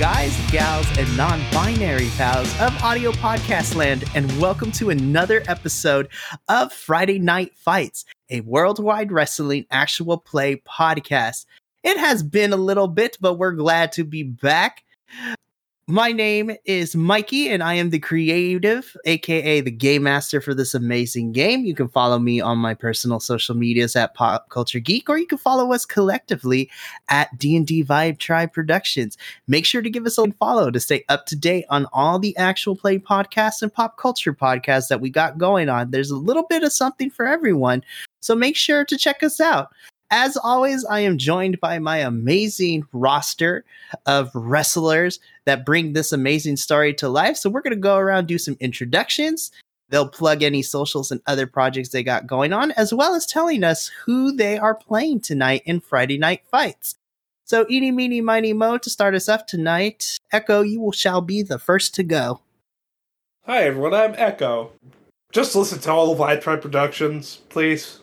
guys, gals, and non binary pals of audio podcast land, and welcome to another episode of Friday Night Fights, a worldwide wrestling actual play podcast. It has been a little bit, but we're glad to be back. My name is Mikey, and I am the creative, aka the game master for this amazing game. You can follow me on my personal social medias at Pop Culture Geek, or you can follow us collectively at D&D Vibe Tribe Productions. Make sure to give us a follow to stay up to date on all the actual play podcasts and pop culture podcasts that we got going on. There's a little bit of something for everyone, so make sure to check us out. As always, I am joined by my amazing roster of wrestlers that bring this amazing story to life. So we're going to go around do some introductions. They'll plug any socials and other projects they got going on, as well as telling us who they are playing tonight in Friday Night Fights. So, eeny, meeny, miny, mo, to start us off tonight, Echo, you shall be the first to go. Hi everyone, I'm Echo. Just listen to all of Live Productions, please.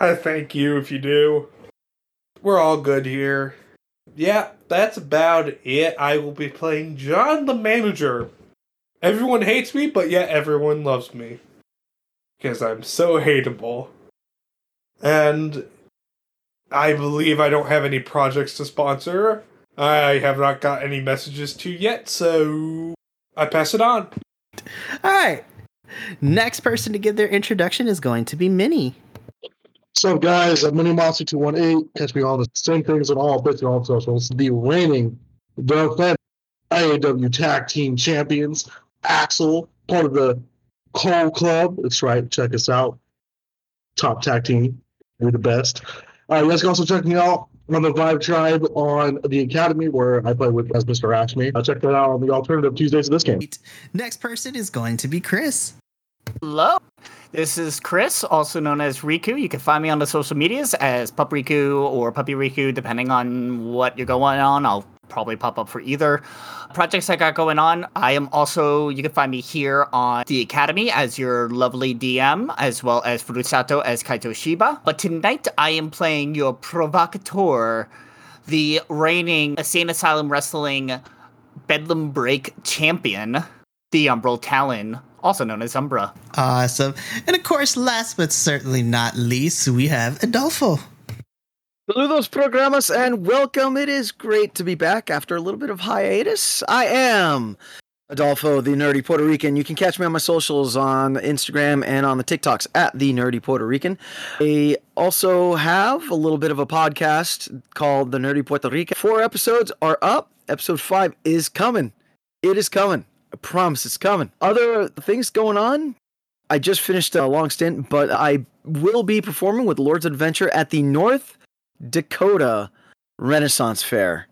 I thank you if you do. We're all good here. Yeah, that's about it. I will be playing John the Manager. Everyone hates me, but yet everyone loves me. Because I'm so hateable. And I believe I don't have any projects to sponsor. I have not got any messages to yet, so I pass it on. All right. Next person to give their introduction is going to be Minnie. Up, guys? I'm Mini Monster 218. Catch me on the same things on all bits and all socials. The reigning, defending IAW Tag Team Champions, Axel, part of the Cole Club. That's right. Check us out. Top tag team. We're the best. Uh, you guys can also check me out on the Vibe Tribe on the Academy, where I play with as Mr. Ashme. Uh, check that out on the alternative Tuesdays of this game. Next person is going to be Chris. Hello. This is Chris, also known as Riku. You can find me on the social medias as Pup Riku or Puppy Riku, depending on what you're going on. I'll probably pop up for either projects I got going on. I am also, you can find me here on the Academy as your lovely DM, as well as Furusato as Kaito Shiba. But tonight I am playing your provocateur, the reigning Insane Asylum Wrestling Bedlam Break champion, the Umbral Talon, also known as Umbra. Awesome. And of course, last but certainly not least, we have Adolfo. Saludos programas and welcome. It is great to be back after a little bit of hiatus. I am Adolfo, the nerdy Puerto Rican. You can catch me on my socials on Instagram and on the TikToks at the nerdy Puerto Rican. I also have a little bit of a podcast called the Nerdy Puerto Rican. Four episodes are up. Episode five is coming. It is coming. I promise it's coming. Other things going on. I just finished a long stint, but I will be performing with Lord's Adventure at the North Dakota Renaissance Fair.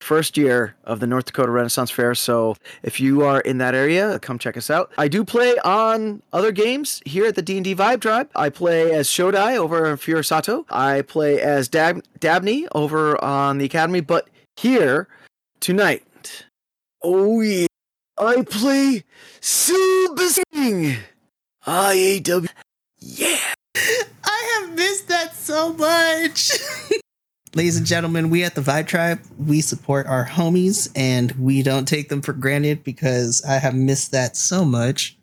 First year of the North Dakota Renaissance Fair. So if you are in that area, come check us out. I do play on other games here at the D&D Vibe Tribe. I play as Shodai over in Furusato. I play as Dab- Dabney over on the Academy. But here, tonight, oh yeah, I play Silver Sing. IAW. Yeah. I have missed that so much. Ladies and gentlemen, we at the Vibe Tribe, we support our homies and we don't take them for granted because I have missed that so much.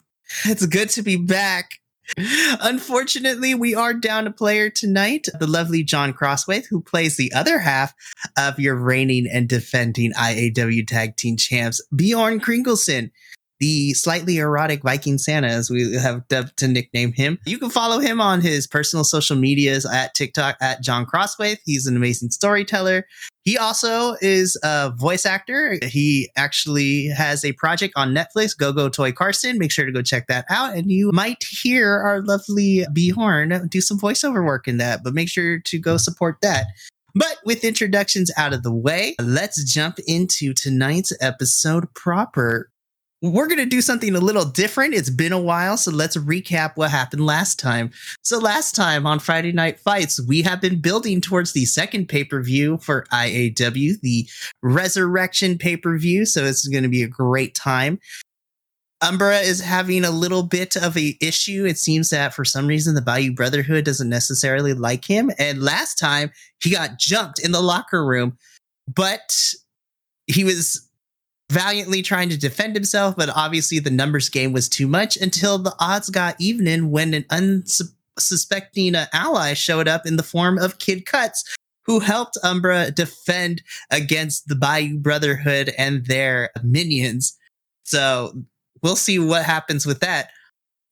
It's good to be back. Unfortunately, we are down a player tonight, the lovely John Crosswaith, who plays the other half of your reigning and defending IAW Tag Team Champs, Bjorn Kringleson the slightly erotic Viking Santa, as we have dubbed to nickname him. You can follow him on his personal social medias at TikTok at John Crosswaith. He's an amazing storyteller. He also is a voice actor. He actually has a project on Netflix, Go Go Cory Carson. Make sure to go check that out. And you might hear our lovely Bjorn do some voiceover work in that, but make sure to go support that. But with introductions out of the way, let's jump into tonight's episode proper we're going to do something a little different. It's been a while, so let's recap what happened last time. So, last time on Friday Night Fights, we have been building towards the second pay per view for IAW, the Resurrection pay per view. So, it's going to be a great time. Umbra is having a little bit of a issue. It seems that for some reason the Bayou Brotherhood doesn't necessarily like him. And last time he got jumped in the locker room but he was valiantly trying to defend himself, but obviously the numbers game was too much until the odds got even when an unsuspecting uh, ally showed up in the form of Kid Cuts, who helped Umbra defend against the Bayou Brotherhood and their minions. So we'll see what happens with that.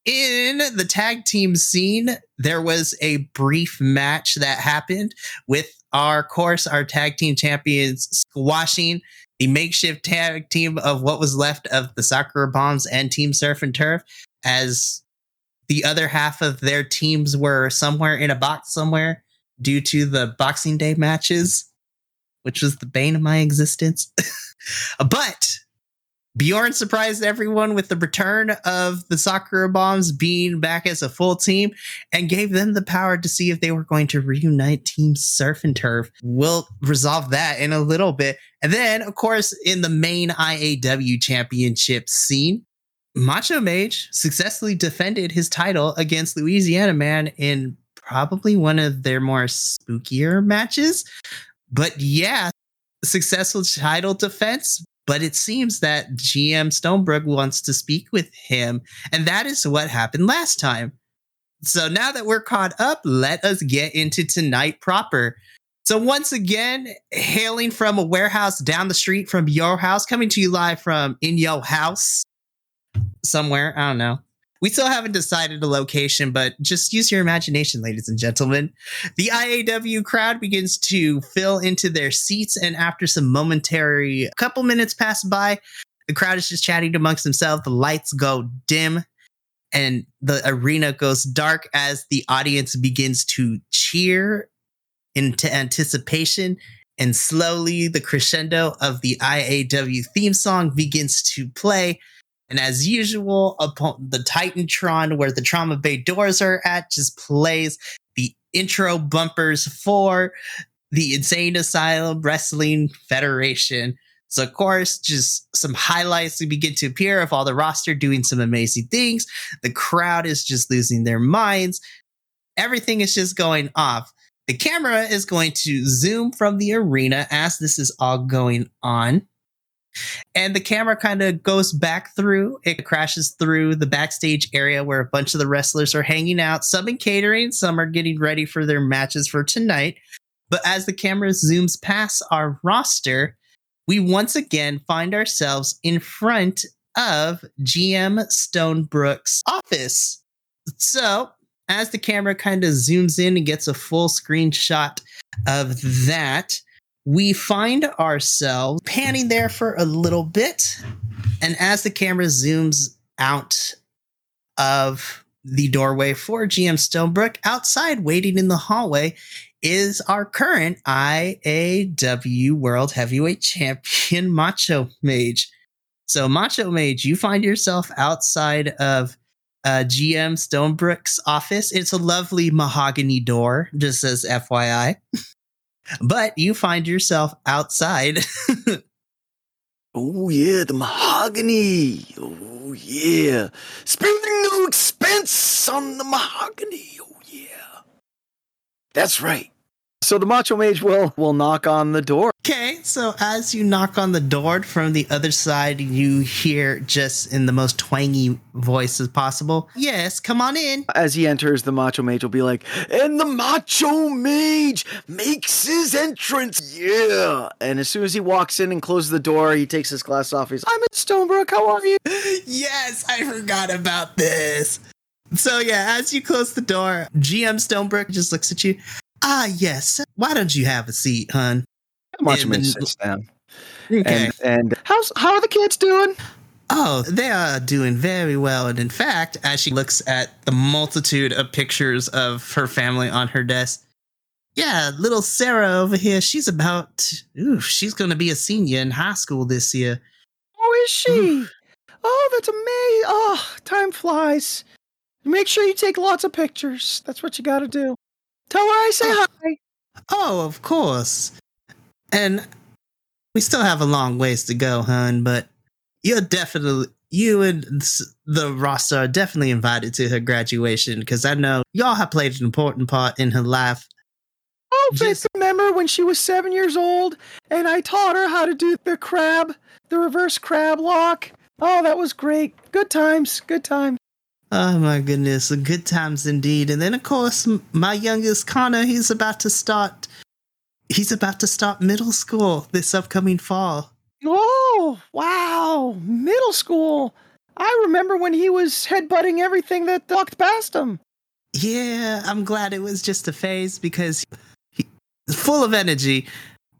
In the tag team scene, there was a brief match that happened with our course, our tag team champions squashing the makeshift tag team of what was left of the Sakura Bombs and Team Surf and Turf, as the other half of their teams were somewhere in a box somewhere due to the Boxing Day matches, which was the bane of my existence. but Bjorn surprised everyone with the return of the Sakura Bombs being back as a full team and gave them the power to see if they were going to reunite Team Surf and Turf. We'll resolve that in a little bit. And then, of course, in the main IAW championship scene, Macho Mage successfully defended his title against Louisiana Man in probably one of their more spookier matches. But yeah, successful title defense. But it seems that GM Stonebrook wants to speak with him. And that is what happened last time. So now that we're caught up, let us get into tonight proper. So once again, hailing from a warehouse down the street from your house, coming to you live from in your house somewhere. I don't know. We still haven't decided a location, but just use your imagination, ladies and gentlemen. The IAW crowd begins to fill into their seats, and after some momentary couple minutes pass by, the crowd is just chatting amongst themselves. The lights go dim, and the arena goes dark as the audience begins to cheer into anticipation. And slowly, the crescendo of the IAW theme song begins to play. And as usual, upon the Titantron, where the Trauma Bay doors are at, just plays the intro bumpers for the Insane Asylum Wrestling Federation. So, of course, just some highlights begin to appear of all the roster doing some amazing things. The crowd is just losing their minds. Everything is just going off. The camera is going to zoom from the arena as this is all going on. And the camera kind of goes back through, it crashes through the backstage area where a bunch of the wrestlers are hanging out, some in catering, some are getting ready for their matches for tonight. But as the camera zooms past our roster, we once again find ourselves in front of GM Stonebrook's office. So, as the camera kind of zooms in and gets a full screenshot of that, we find ourselves panning there for a little bit. And as the camera zooms out of the doorway for GM Stonebrook, outside waiting in the hallway is our current IAW World Heavyweight Champion Macho Mage. So, Macho Mage, you find yourself outside of uh, GM Stonebrook's office. It's a lovely mahogany door, just as FYI. but you find yourself outside. oh yeah, the mahogany. Oh yeah, Spending no expense on the mahogany. Oh yeah, that's right. So the Macho Mage will will knock on the door. Okay, so as you knock on the door from the other side, you hear just in the most twangy voice as possible, Yes, come on in. As he enters, the Macho Mage will be like, And the Macho Mage makes his entrance. Yeah. And as soon as he walks in and closes the door, he takes his glass off. He's, I'm in Stonebrook. How are you? yes, I forgot about this. So yeah, as you close the door, GM Stonebrook just looks at you. Ah, yes. Why don't you have a seat, hun? Macho Mage sits down. Okay. And, and how's how are the kids doing? Oh, they are doing very well. And in fact, as she looks at the multitude of pictures of her family on her desk, yeah, little Sarah over here, she's about, ooh, she's going to be a senior in high school this year. Oh, is she? oh, that's amazing. Oh, time flies. Make sure you take lots of pictures. That's what you got to do. Tell her I say oh. hi. Oh, of course. And we still have a long ways to go, hun, but you're definitely you and the roster are definitely invited to her graduation because I know y'all have played an important part in her life. Oh, Just, remember when she was seven years old, and I taught her how to do the crab, the reverse crab lock. Oh, that was great. Good times. Good times. Oh my goodness, good times indeed. And then of course, my youngest Connor, he's about to start. He's about to start middle school this upcoming fall. Oh, wow. Middle school. I remember when he was headbutting everything that walked past him. Yeah, I'm glad it was just a phase because he's full of energy.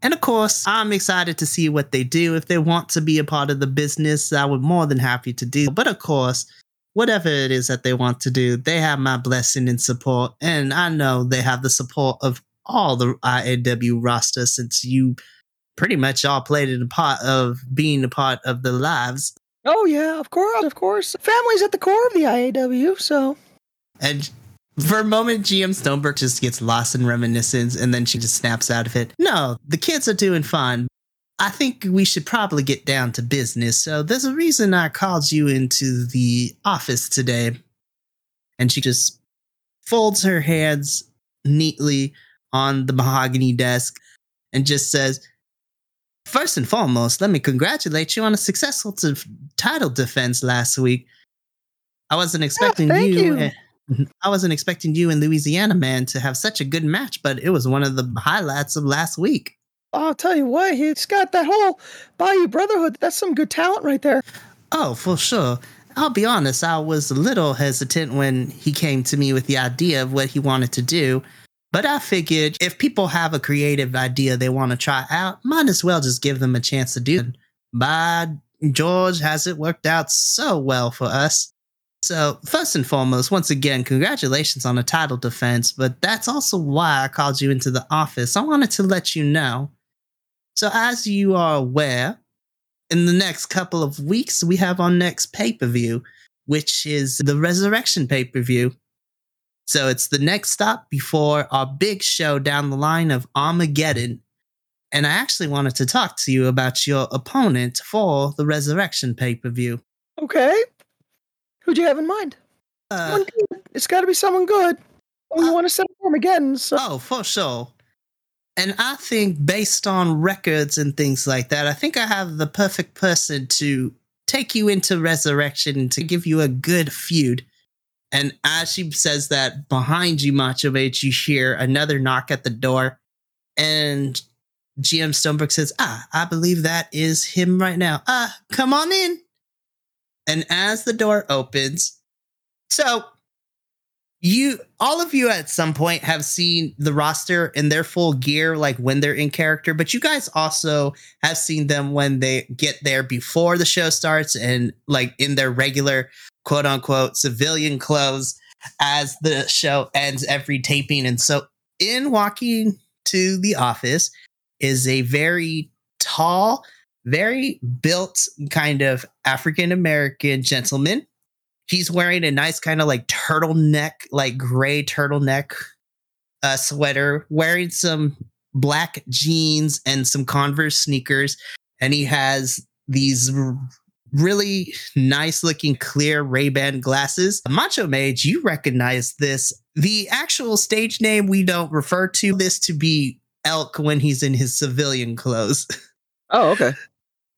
And of course, I'm excited to see what they do. If they want to be a part of the business, I would more than happy to do. But of course, whatever it is that they want to do, they have my blessing and support. And I know they have the support of all the IAW roster since you pretty much all played in a part of being a part of the lives. Oh, yeah, of course, of course. Family's at the core of the IAW, so. And for a moment, GM Stoneberg just gets lost in reminiscence and then she just snaps out of it. No, the kids are doing fine. I think we should probably get down to business. So there's a reason I called you into the office today. And she just folds her hands neatly on the mahogany desk and just says, First and foremost, let me congratulate you on a successful t- title defense last week. I wasn't expecting you. you. I wasn't expecting you and Louisiana Man to have such a good match, but it was one of the highlights of last week. I'll tell you what, he's got that whole Bayou Brotherhood. That's some good talent right there. Oh, for sure. I'll be honest, I was a little hesitant when he came to me with the idea of what he wanted to do. But I figured if people have a creative idea they want to try out, might as well just give them a chance to do it. By George, has it worked out so well for us? So, first and foremost, once again, congratulations on the title defense, but that's also why I called you into the office. I wanted to let you know. So, as you are aware, in the next couple of weeks, we have our next pay per view, which is the Resurrection pay per view. So it's the next stop before our big show down the line of Armageddon. And I actually wanted to talk to you about your opponent for the Resurrection pay per view. Okay. Who'd you have in mind? Uh, It's got to be someone good. We Uh, want to set up Armageddon? So. oh, for sure. And I think based on records and things like that, I think I have the perfect person to take you into Resurrection and to give you a good feud. And as she says that, behind you, Macho Mage, you hear another knock at the door. And GM Stonebrook says, Ah, I believe that is him right now. Ah, come on in. And as the door opens, so you all of you at some point have seen the roster in their full gear like when they're in character but you guys also have seen them when they get there before the show starts and like in their regular quote unquote civilian clothes as the show ends every taping. And so in walking to the office is a very tall very built kind of african american gentleman. He's wearing a nice kind of like turtleneck, like gray turtleneck uh, sweater, wearing some black jeans and some Converse sneakers, and he has these really nice looking clear Ray-Ban glasses. Macho Mage, you recognize this. The actual stage name we don't refer to this to be Elk when he's in his civilian clothes. Oh, okay.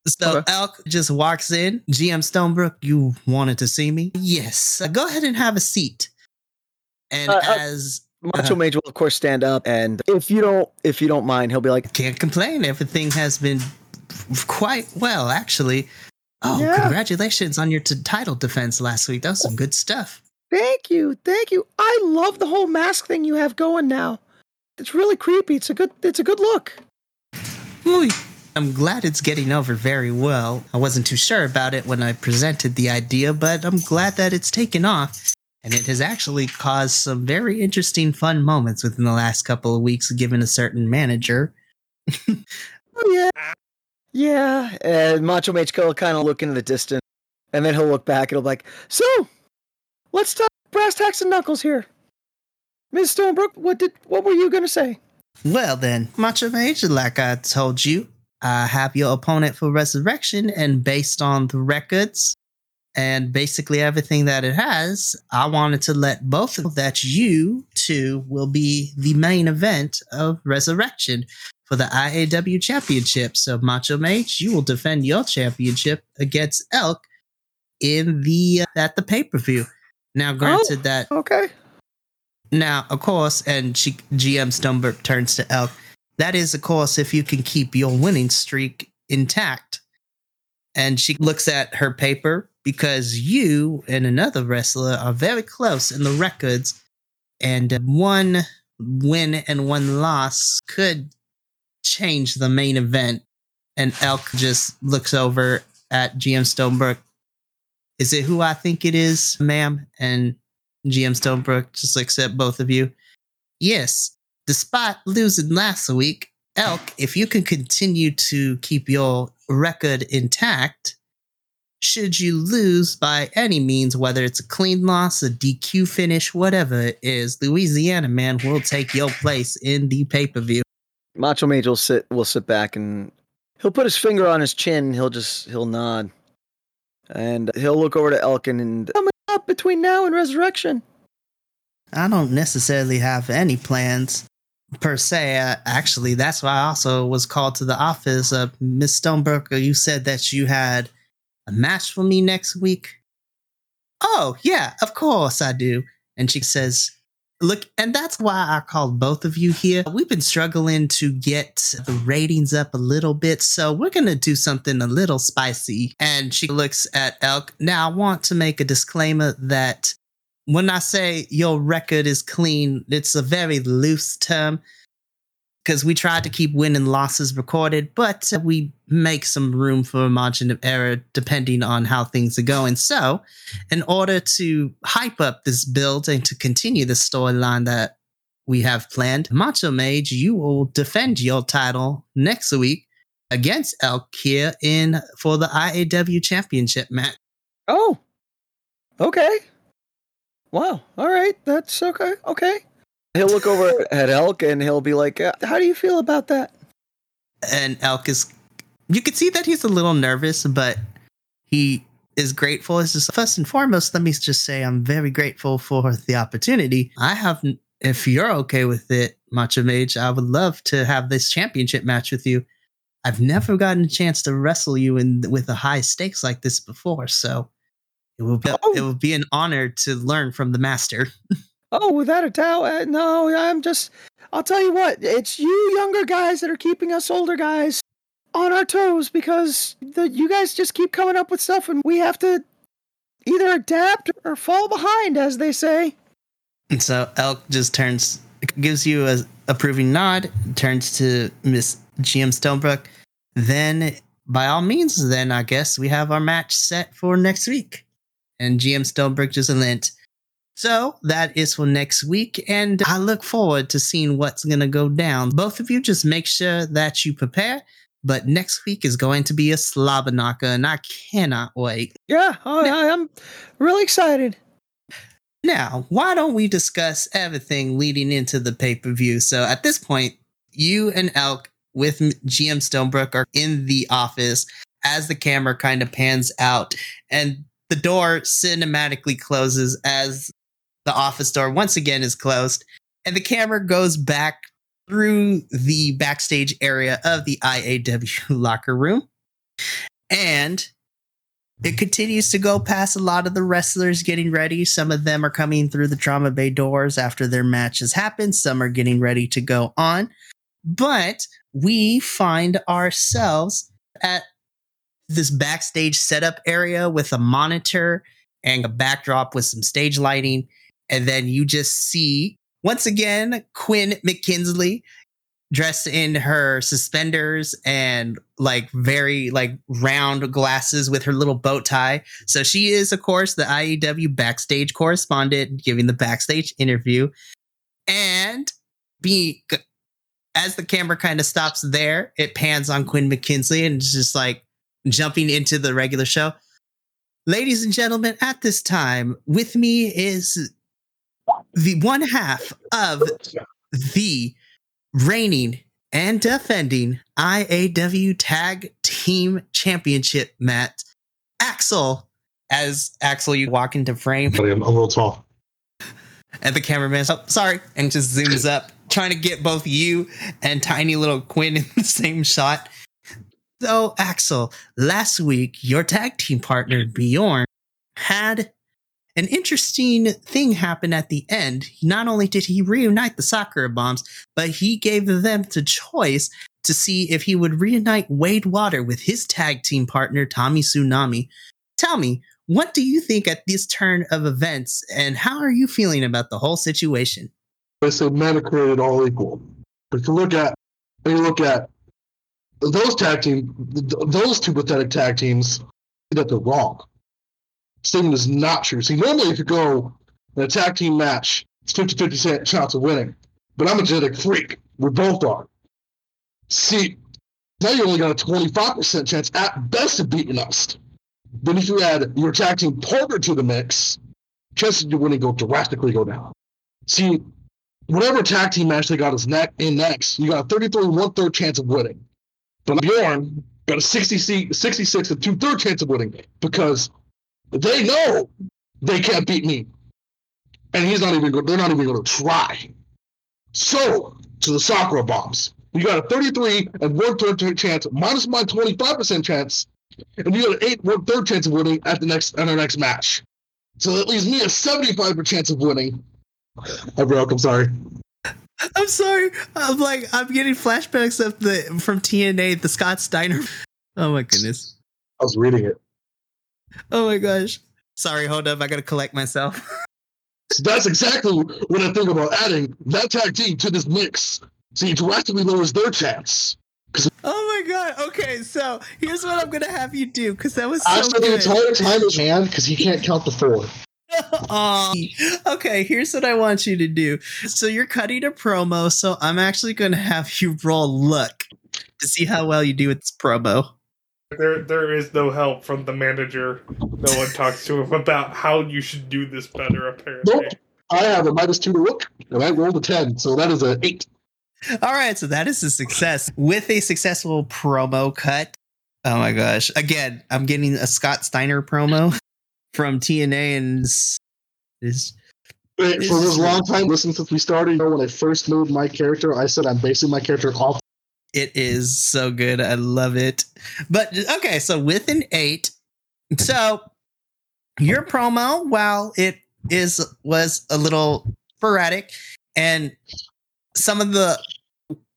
So Okay. Elk just walks in. GM Stonebrook, you wanted to see me? Yes. Uh, go ahead and have a seat. And Uh, uh, as Macho Uh-huh. Mage will of course stand up, and if you don't, if you don't mind, he'll be like, can't complain, everything has been quite well, actually. Oh, Yeah. congratulations on your t- title defense last week. That was some good stuff. "Thank you, thank you. I love the whole mask thing you have going now. It's really creepy. It's a good, it's a good look." I'm glad it's getting over very well. I wasn't too sure about it when I presented the idea, but I'm glad that it's taken off. And it has actually caused some very interesting, fun moments within the last couple of weeks, given a certain manager. Oh yeah, yeah. And Macho Mage will kind of look into the distance, and then he'll look back and he'll be like, "So, let's talk brass tacks and knuckles here." Miss Stonebrook, what did, what were you gonna say? Well, then, Macho Mage, like I told you, I have your opponent for Resurrection, and based on the records, and basically everything that it has, I wanted to let both of that you two will be the main event of Resurrection for the IAW Championship. So Macho Mage, you will defend your championship against Elk in the uh, at the pay per view. Now, granted Oh. that Okay. now, of course, and she, GM Stoneberg turns to Elk. That is, of course, if you can keep your winning streak intact. And she looks at her paper because you and another wrestler are very close in the records. And one win and one loss could change the main event. And Elk just looks over at GM Stonebrook. Is it who I think it is, ma'am? And GM Stonebrook just looks at both of you. Yes, despite losing last week, Elk, if you can continue to keep your record intact, should you lose by any means, whether it's a clean loss, a DQ finish, whatever it is, Louisiana man will take your place in the pay per view. Macho Mage will sit will sit back and he'll put his finger on his chin he'll just he'll nod. And he'll look over to Elkin and coming up between now and resurrection. I don't necessarily have any plans per se. Uh, actually, that's why I also was called to the office. Uh, Miss Stoneberger, you said that you had a match for me next week. Oh, yeah, of course I do. And she says, Look, and that's why I called both of you here. We've been struggling to get the ratings up a little bit, so we're going to do something a little spicy. And she looks at Elk. Now, I want to make a disclaimer that when I say your record is clean, it's a very loose term because we tried to keep win and losses recorded, but we make some room for a margin of error depending on how things are going. So, in order to hype up this build and to continue the storyline that we have planned, Macho Mage, you will defend your title next week against Elk here in for the IAW Championship match. Oh. Okay. Wow. All right. That's okay. Okay. He'll look over at Elk and he'll be like, uh, "How do you feel about that?" and Elk is you can see that he's a little nervous, but he is grateful. It's just first and foremost, let me just say I'm very grateful for the opportunity. I have if you're okay with it, Macho Mage, I would love to have this championship match with you. I've never gotten a chance to wrestle you in with a high stakes like this before, so it will be Oh. it will be an honor to learn from the master. Oh, without a doubt. Uh, no, I'm just. I'll tell you what. It's you younger guys that are keeping us older guys on our toes because the you guys just keep coming up with stuff and we have to either adapt or fall behind, as they say. And so Elk just turns, gives you a approving nod, turns to Miss GM Stonebrook. Then, by all means, then I guess we have our match set for next week. And GM Stonebrook just lent. So that is for next week, and I look forward to seeing what's gonna go down. Both of you just make sure that you prepare. But next week is going to be a slobber knocker, and I cannot wait. Yeah, I, I, I'm really excited. Now, why don't we discuss everything leading into the pay per view? So at this point, you and Elk with GM Stonebrook are in the office as the camera kind of pans out and the door cinematically closes as the office door once again is closed and the camera goes back through the backstage area of the IAW locker room. And it continues to go past a lot of the wrestlers getting ready. Some of them are coming through the trauma bay doors after their matches happen. Some are getting ready to go on. But we find ourselves at this backstage setup area with a monitor and a backdrop with some stage lighting. And then you just see once again Quinn McKinsley dressed in her suspenders and like very like round glasses with her little bow tie. So she is, of course, the IAW backstage correspondent giving the backstage interview. And be as the camera kind of stops there, it pans on Quinn McKinsley and it's just like jumping into the regular show. Ladies and gentlemen, at this time, with me is the one half of the reigning and defending IAW Tag Team Championship Matt Axel as Axel, you walk into frame, I'm a little tall. and the cameraman, oh, sorry, and just zooms up, trying to get both you and tiny little Quinn in the same shot. So, Axel, last week, your tag team partner, Bjorn, had an interesting thing happened at the end. Not only did he reunite the Sakura bombs, but he gave them the choice to see if he would reunite Wade Water with his tag team partner, Tommy Tsunami. Tell me, what do you think at this turn of events, and how are you feeling about the whole situation? I say created all equal. But you look at, you look at those tag team, those two pathetic tag teams, that they're wrong. Statement is not true. See, normally if you go an attack team match, it's 50-50 chance of winning. But I'm a genetic freak. We both are. See, now you only got a 25% chance at best of beating us. Then if you add your tag team partner to the mix, chances of you winning go drastically go down. See, whatever attack team match they got is ne- in next, you got a 33 one third chance of winning. But Bjorn got a 60, 66 and two third chance of winning because they know they can't beat me. And he's not even they're not even going to try. So, to the Sakura bombs, you got a 33 and one third chance minus my 25% chance, and you got an eight one third chance of winning at the next at our next match. So that leaves me a 75% chance of winning. I broke, I'm sorry. I'm sorry. I'm like I'm getting flashbacks of the from TNA, the Scott Steiner. Oh my goodness. I was reading it. Oh my gosh. Sorry, hold up. I gotta collect myself. So that's exactly what I think about adding that tag team to this mix. So it drastically lowers their chance. Oh my god. Okay, so here's what I'm gonna have you do because that was so After the entire time hand because he can't count the four. Aw. okay, here's what I want you to do. So you're cutting a promo, so I'm actually gonna have you roll luck to see how well you do with this promo. There, there is no help from the manager. No one talks to him about how you should do this better. Apparently, Nope. I have a minus two to look, and I rolled a 10, so that is an eight. All right, so that is a success with a successful promo cut. Oh my gosh! Again, I'm getting a Scott Steiner promo from TNA, and s- is Wait, This For is this long time, listen, since we started, you know, when I first made my character, I said I'm basing my character off. It is so good. I love it. But okay, so with an eight, so your promo, while it is was a little sporadic, and some of the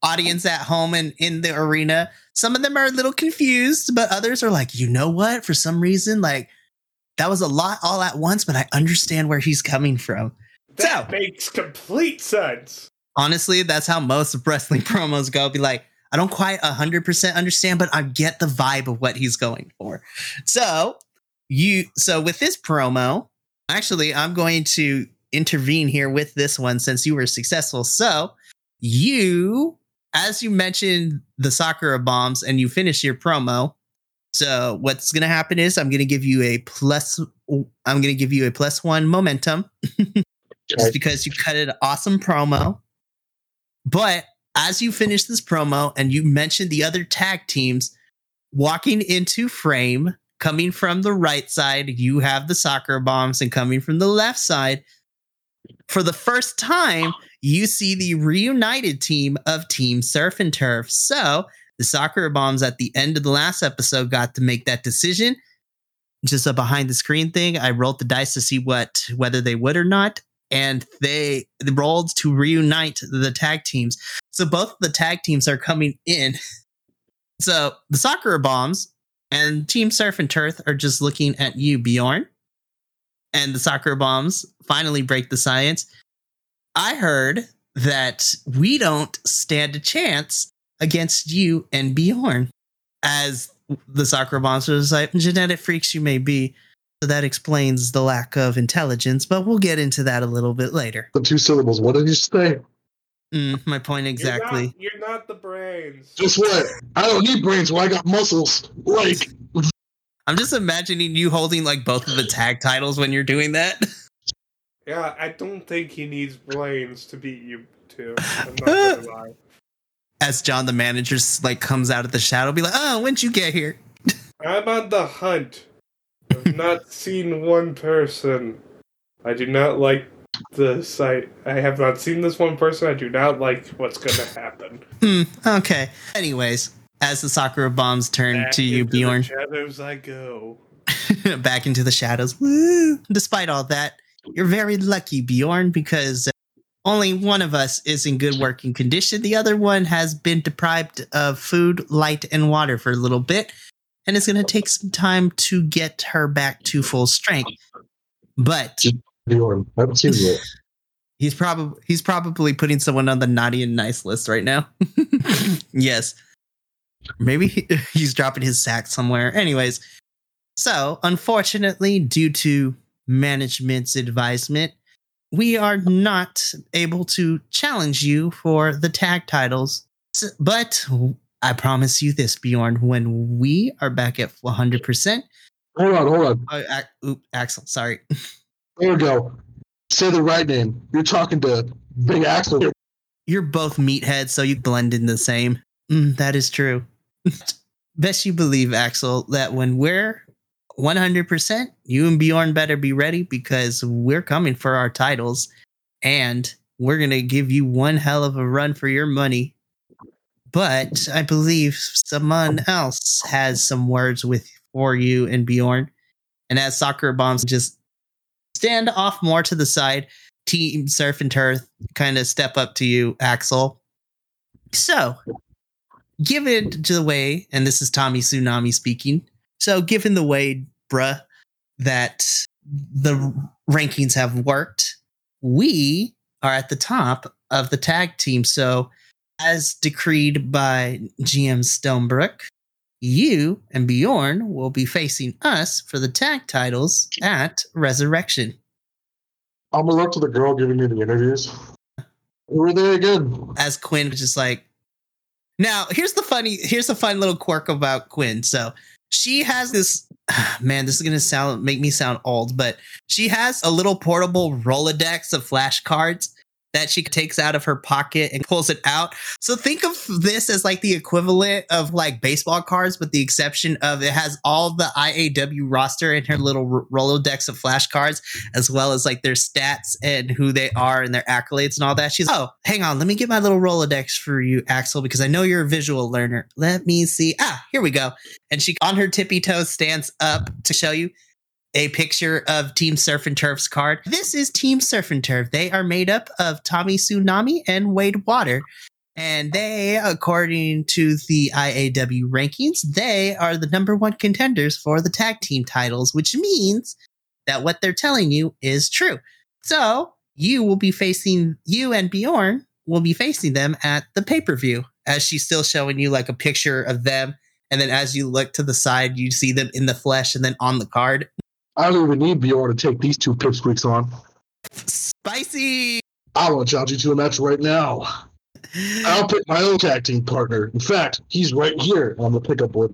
audience at home and in the arena, some of them are a little confused, but others are like, you know what? For some reason, like that was a lot all at once, but I understand where he's coming from. that So- makes complete sense. honestly, that's how most wrestling promos go. Be like, I don't quite 100% understand, but I get the vibe of what he's going for. So, you so with this promo, actually, I'm going to intervene here with this one since you were successful. So, you as you mentioned the Sakura bombs and you finish your promo. So, what's going to happen is I'm going to give you a plus I'm going to give you a plus 1 momentum just because you cut an awesome promo. But as you finish this promo and you mentioned the other tag teams walking into frame, coming from the right side, you have the Sakura bombs, and coming from the left side, for the first time, you see the reunited team of Team Surf and Turf. So the Sakura bombs at the end of the last episode got to make that decision. Just a behind the screen thing. I rolled the dice to see what whether they would or not and they rolled to reunite the tag teams. So both the tag teams are coming in. So the Sakura bombs and Team Surf and Turf are just looking at you, Bjorn. And the Sakura bombs finally break the science. I heard that we don't stand a chance against you and Bjorn. As the Sakura bombs was like, genetic freaks you may be, so that explains the lack of intelligence, but we'll get into that a little bit later. The two syllables. What did you say? Mm, my point exactly. You're not, you're not the brains. Just what? I don't need brains when I got muscles. Like, I'm just imagining you holding like both of the tag titles when you're doing that. Yeah, I don't think he needs brains to beat you two. I'm not gonna lie. As John, the manager, like comes out of the shadow, be like, "Oh, when'd you get here?" I'm on the hunt. I've not seen one person. I do not like the site. I have not seen this one person. I do not like what's going to happen. Hmm, okay. Anyways, as the Sakura bombs turn Back to you, into the Bjorn, shadows I go. back into the shadows. Woo! Despite all that, you're very lucky, Bjorn, because only one of us is in good working condition. The other one has been deprived of food, light, and water for a little bit, and it's going to take some time to get her back to full strength. But Bjorn, I haven't seen it yet. he's probably he's probably putting someone on the naughty and nice list right now. yes, maybe he, he's dropping his sack somewhere. Anyways, so unfortunately, due to management's advisement, we are not able to challenge you for the tag titles. But I promise you this, Bjorn, when we are back at 100%, Hold on, hold on. uh, oop, Axel, sorry. There we go. Say the right name. You're talking to Big Axel. here. You're both meatheads, so you blend in the same. Mm, that is true. Best you believe, Axel, that when we're 100%, you and Bjorn better be ready because we're coming for our titles and we're going to give you one hell of a run for your money. But I believe someone else has some words with for you and Bjorn. And as Sakura bombs just stand off more to the side, Team Surf and Turf kind of step up to you, Axel. So, given the way, and this is Tommy Tsunami speaking. So, given the way, bruh, that the rankings have worked, we are at the top of the tag team. So, as decreed by GM Stonebrook, you and Bjorn will be facing us for the tag titles at Resurrection. I'm gonna look to the girl giving me the interviews. We're there again. as Quinn was just like now here's the funny here's a fun little quirk about Quinn. So she has this man, this is gonna sound make me sound old, but she has a little portable Rolodex of flashcards that she takes out of her pocket and pulls it out. So think of this as like the equivalent of like baseball cards, with the exception of it has all the IAW roster in her little R- Rolodex of flashcards, as well as like their stats and who they are and their accolades and all that. She's oh, hang on, let me get my little Rolodex for you, Axel, because I know you're a visual learner. Let me see. Ah, here we go. And she on her tippy toes stands up to show you a picture of Team Surf and Turf's card. This is Team Surf and Turf. They are made up of Tommy Tsunami and Wade Water. And they, according to the IAW rankings, they are the number one contenders for the tag team titles, which means that what they're telling you is true. So you will be facing, you and Bjorn will be facing them at the pay per view, as she's still showing you like a picture of them. And then as you look to the side, you see them in the flesh and then on the card. I don't even need Bjorn to take these two pipsqueaks on. Spicy. I want to challenge you to a match right now. I'll pick my own tag team partner. In fact, he's right here on the pickup board.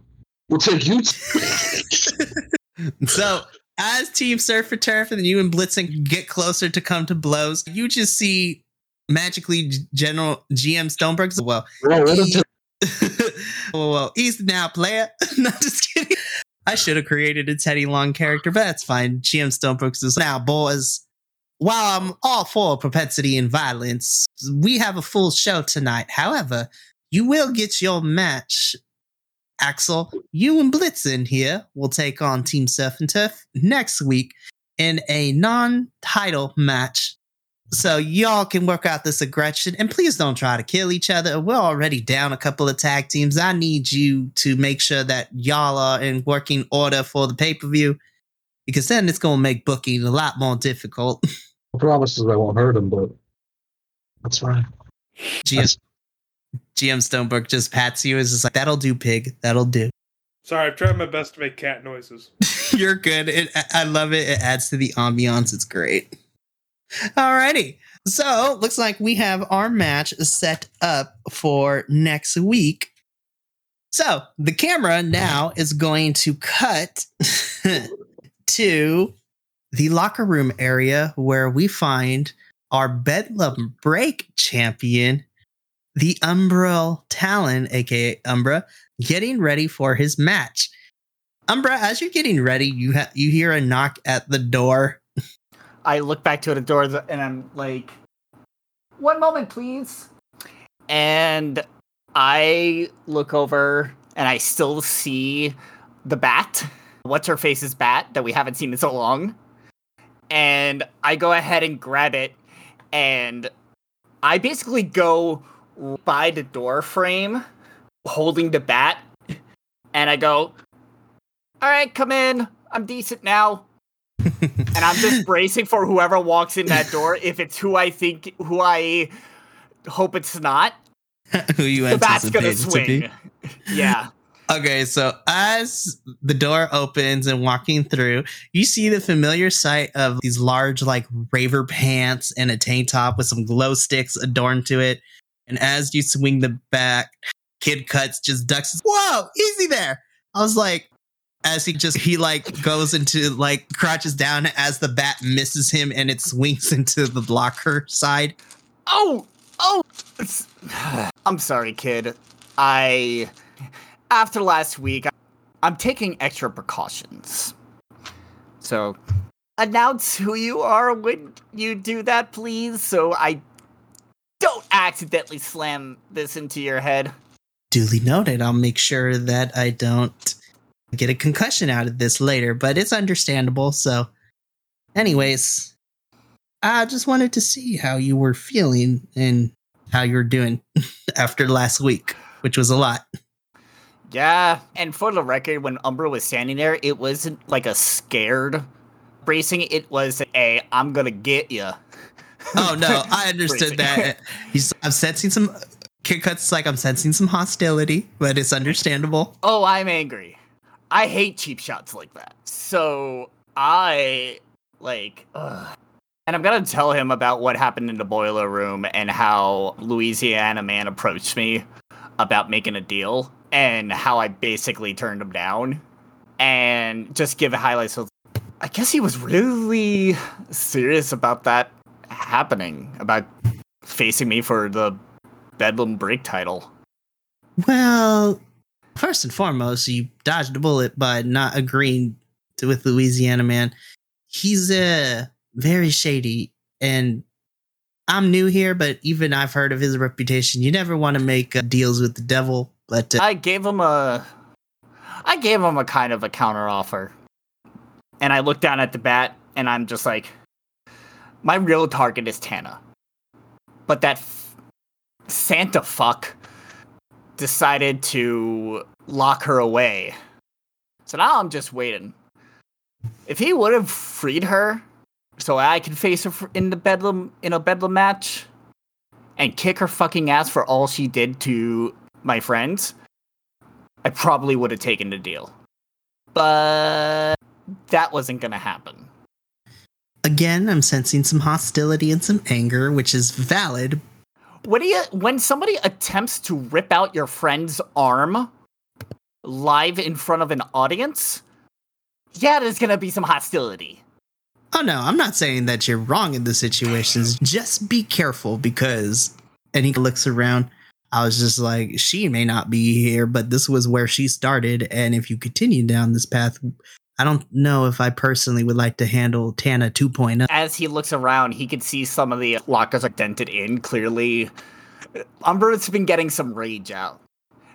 We'll take you. so as Team Surf and Turf and you and Blitzen get closer to come to blows, you just see magically General GM Stoneberg. Well, Well, he- well, he's now player. no, just kidding. I should have created a Teddy Long character, but that's fine. GM Stonebrooks is now, boys. While I'm all for propensity and violence, we have a full show tonight. However, you will get your match. Axel, you and Blitzen here will take on Team Surf and Turf next week in a non-title match. So y'all can work out this aggression and please don't try to kill each other. We're already down a couple of tag teams. I need you to make sure that y'all are in working order for the pay-per-view because then it's going to make booking a lot more difficult. promises I won't hurt him, but that's fine. GM, GM Stoneberg just pats you. Is just like, that'll do, pig. That'll do. Sorry, I'm trying my best to make cat noises. You're good. It, I love it. It adds to the ambiance. It's great. Alrighty. So looks like we have our match set up for next week. So the camera now is going to cut to the locker room area where we find our Bedlam Break champion, the Umbral Talon, aka Umbra, getting ready for his match. Umbra, as you're getting ready, you ha- you hear a knock at the door. I look back to the door and I'm like, one moment, please. And I look over and I still see the bat. What's her face's bat that we haven't seen in so long. And I go ahead and grab it and I basically go by the door frame holding the bat and I go, All right, come in. I'm decent now and I'm just bracing for whoever walks in that door. If it's who I think, who I hope it's not, Who you the bat's anticipate gonna it to be? swing. Yeah, Okay, so as the door opens and walking through, you see the familiar sight of these large, like raver pants and a tank top with some glow sticks adorned to it. And as you swing the back, Kid Cuts just ducks. Whoa, easy there! I was like, as he just he like goes into like crouches down as the bat misses him and it swings into the locker side. Oh, oh. I'm sorry, kid. I, after last week, I'm taking extra precautions. So, announce who you are when you do that, please, so I don't accidentally slam this into your head. duly noted. I'll make sure that I don't get a concussion out of this later, but it's understandable. So, anyways, I just wanted to see how you were feeling and how you're doing after last week, which was a lot. Yeah, and for the record, when Umbra was standing there, it wasn't like a scared bracing. It was a "I'm gonna get you." Oh no, I understood that. He's, I'm sensing some uh, kick cuts. Like I'm sensing some hostility, but it's understandable. oh, I'm angry. I hate cheap shots like that. So I like, ugh. and I'm gonna tell him about what happened in the boiler room and how Louisiana man approached me about making a deal and how I basically turned him down, and just give highlights of. I guess he was really serious about that happening, about facing me for the Bedlam Break title. Well, first and foremost, you dodged a bullet by not agreeing to, with Louisiana man. He's uh, very shady, and I'm new here, but even I've heard of his reputation. You never want to make uh, deals with the devil, but uh, I gave him a I gave him a kind of a counter offer. And I look down at the bat and I'm just like my real target is Tana. But that f- Santa fuck decided to lock her away. So now I'm just waiting. If he would have freed her so I could face her in the bedlam in a bedlam match and kick her fucking ass for all she did to my friends, I probably would have taken the deal. But that wasn't gonna happen. again, I'm sensing some hostility and some anger, which is valid. When you when somebody attempts to rip out your friend's arm live in front of an audience, yeah, there's gonna be some hostility. Oh no, I'm not saying that you're wrong in the situations. Just be careful because. And he looks around. I was just like, she may not be here, but this was where she started. And if you continue down this path, I don't know if I personally would like to handle Tana oh. 2.0. As he looks around, he can see some of the lockers are dented in. Clearly, Umbra's been getting some rage out,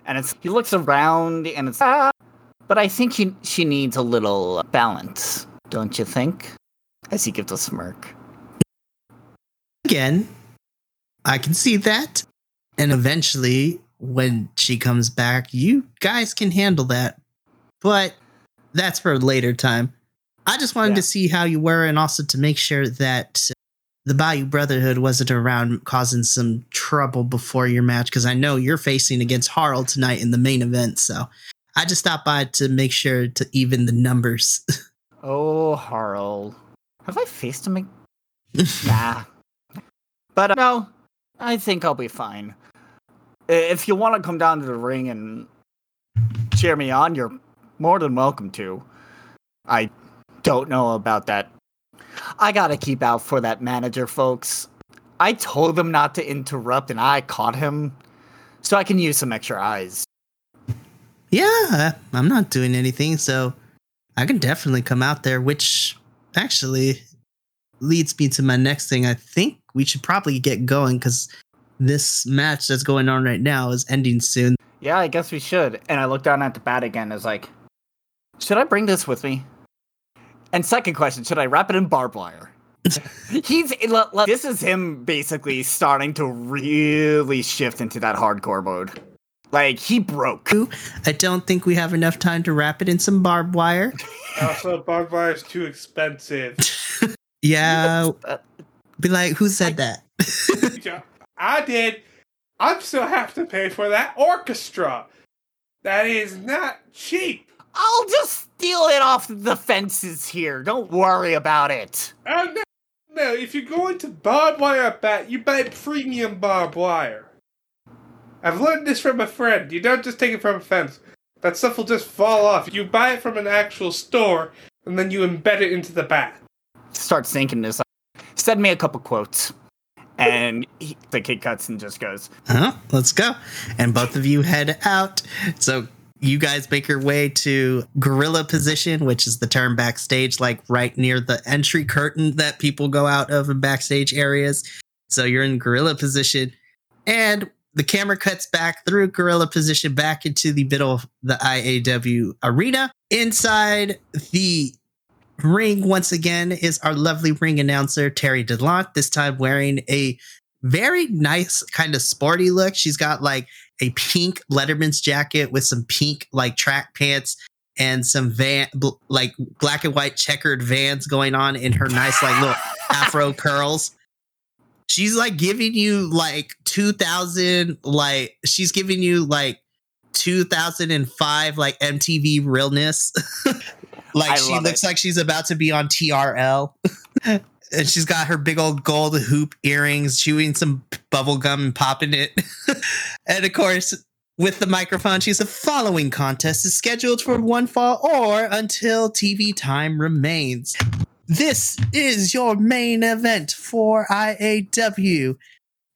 and it's he looks around and it's. "Ah." but I think he, she needs a little balance, don't you think? As he gives a smirk. Again, I can see that. And eventually, when she comes back, you guys can handle that. But that's for a later time. I just wanted Yeah. to see how you were and also to make sure that the Bayou Brotherhood wasn't around causing some trouble before your match because I know you're facing against Harl tonight in the main event. So I just stopped by to make sure to even the numbers. Oh, Harl. Have I faced him? ag- nah. But uh, no, I think I'll be fine. If you want to come down to the ring and cheer me on, you're more than welcome to. I don't know about that. I gotta keep out for that manager, folks. I told him not to interrupt, and I caught him. So I can use some extra eyes. yeah, I'm not doing anything. So I can definitely come out there, which actually leads me to my next thing. I think we should probably get going because this match that's going on right now is ending soon. Yeah, I guess we should. And I look down at the bat again. Is like, should I bring this with me? And second question, should I wrap it in barbed wire? He's l- l- this is him basically starting to really shift into that hardcore mode. Like he broke. I don't think we have enough time to wrap it in some barbed wire. Oh, also, barbed wire is too expensive. Yeah, be like, who said that? I did. I still have to pay for that orchestra. That is not cheap. I'll just steal it off the fences here. Don't worry about it. Oh, no, no, if you're going to barbed wire a bat, you buy premium barbed wire. I've learned this from a friend. You don't just take it from a fence. That stuff will just fall off. You buy it from an actual store, and then you embed it into the bat. Start thinking this. Send me a couple quotes. And he, the kid cuts and just goes, Huh? Let's go. And both of you head out. So you guys make your way to gorilla position, which is the term backstage, like right near the entry curtain that people go out of in backstage areas. So you're in gorilla position, and the camera cuts back through gorilla position back into the middle of the IAW arena. Inside the ring, once again, is our lovely ring announcer, Terry DeLont, this time wearing a very nice kind of sporty look. She's got like a pink Letterman's jacket with some pink like track pants and some van bl- like black and white checkered vans going on in her nice like little afro curls. She's like giving you like 2000 like she's giving you like 2005 like MTV realness. like I she looks it. like she's about to be on TRL. and she's got her big old gold hoop earrings, chewing some bubble gum and popping it. and of course, with the microphone, she's the following contest is scheduled for one fall or until TV time remains. This is your main event for IAW.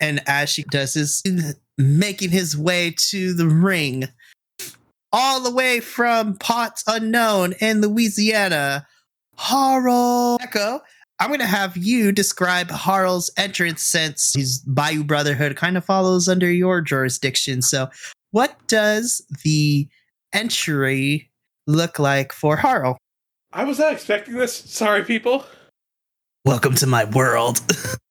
And as she does this, making his way to the ring, all the way from Parts Unknown in Louisiana, Harold Echo. I'm going to have you describe Harl's entrance since his Bayou Brotherhood kind of follows under your jurisdiction. So, what does the entry look like for Harl? I was not expecting this. Sorry, people. Welcome to my world.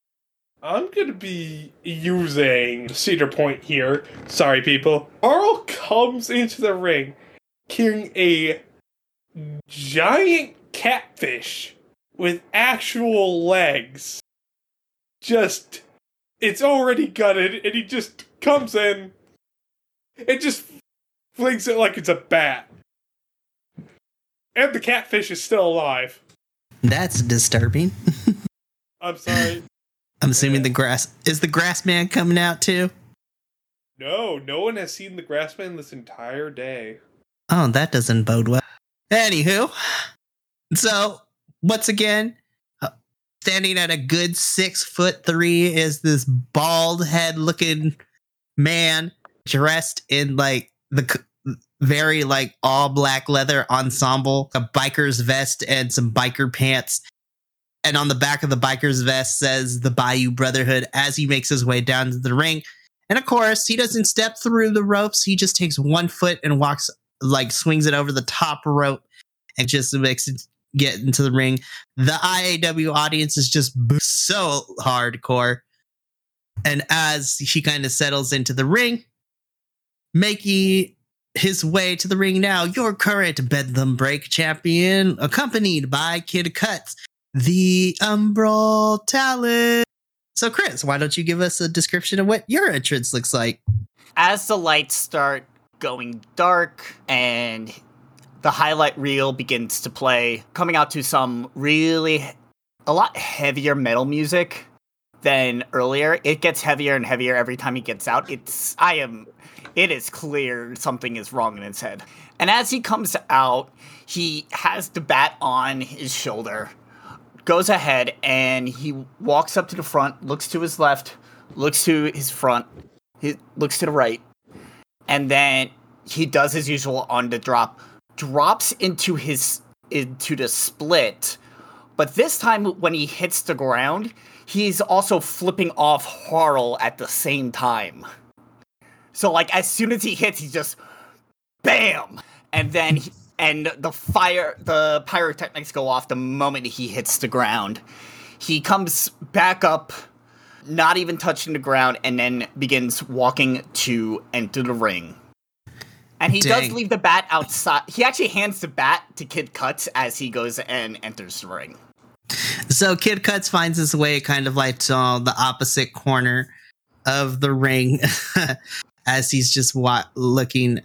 I'm gonna be using Cedar Point here. Sorry, people. Carl comes into the ring carrying a giant catfish with actual legs. Just, it's already gutted, and he just comes in and just flings it like it's a bat. And the catfish is still alive. That's disturbing. I'm sorry. I'm assuming the grass is the grass man coming out too. No, no one has seen the grass man this entire day. Oh, that doesn't bode well. Anywho, so once again, uh, standing at a good six foot three is this bald head looking man dressed in like the very like all black leather ensemble, a biker's vest and some biker pants. And on the back of the biker's vest says the Bayou Brotherhood as he makes his way down to the ring. And of course, he doesn't step through the ropes. He just takes one foot and walks, like, swings it over the top rope and just makes it get into the ring. The IAW audience is just so hardcore. And as he kind of settles into the ring, making his way to the ring now, your current Bedlam Break champion, accompanied by Kid Cuts, the Umbral Talon. So, Chris, why don't you give us a description of what your entrance looks like? as the lights start going dark and the highlight reel begins to play, coming out to some really a lot heavier metal music than earlier. It gets heavier and heavier every time he gets out. It's I am it is clear something is wrong in his head. And as he comes out, he has the bat on his shoulder, goes ahead and he walks up to the front, looks to his left, looks to his front, he looks to the right, and then he does his usual on the drop, drops into his into the split. But this time, when he hits the ground, he's also flipping off Harl at the same time. So, like, as soon as he hits, he just bam, and then he, and the fire, the pyrotechnics go off the moment he hits the ground. He comes back up, not even touching the ground, and then begins walking to enter the ring. And he does leave the bat outside. He actually hands the bat to Kid Cuts as he goes and enters the ring. So Kid Cuts finds his way kind of like to the opposite corner of the ring as he's just wa- looking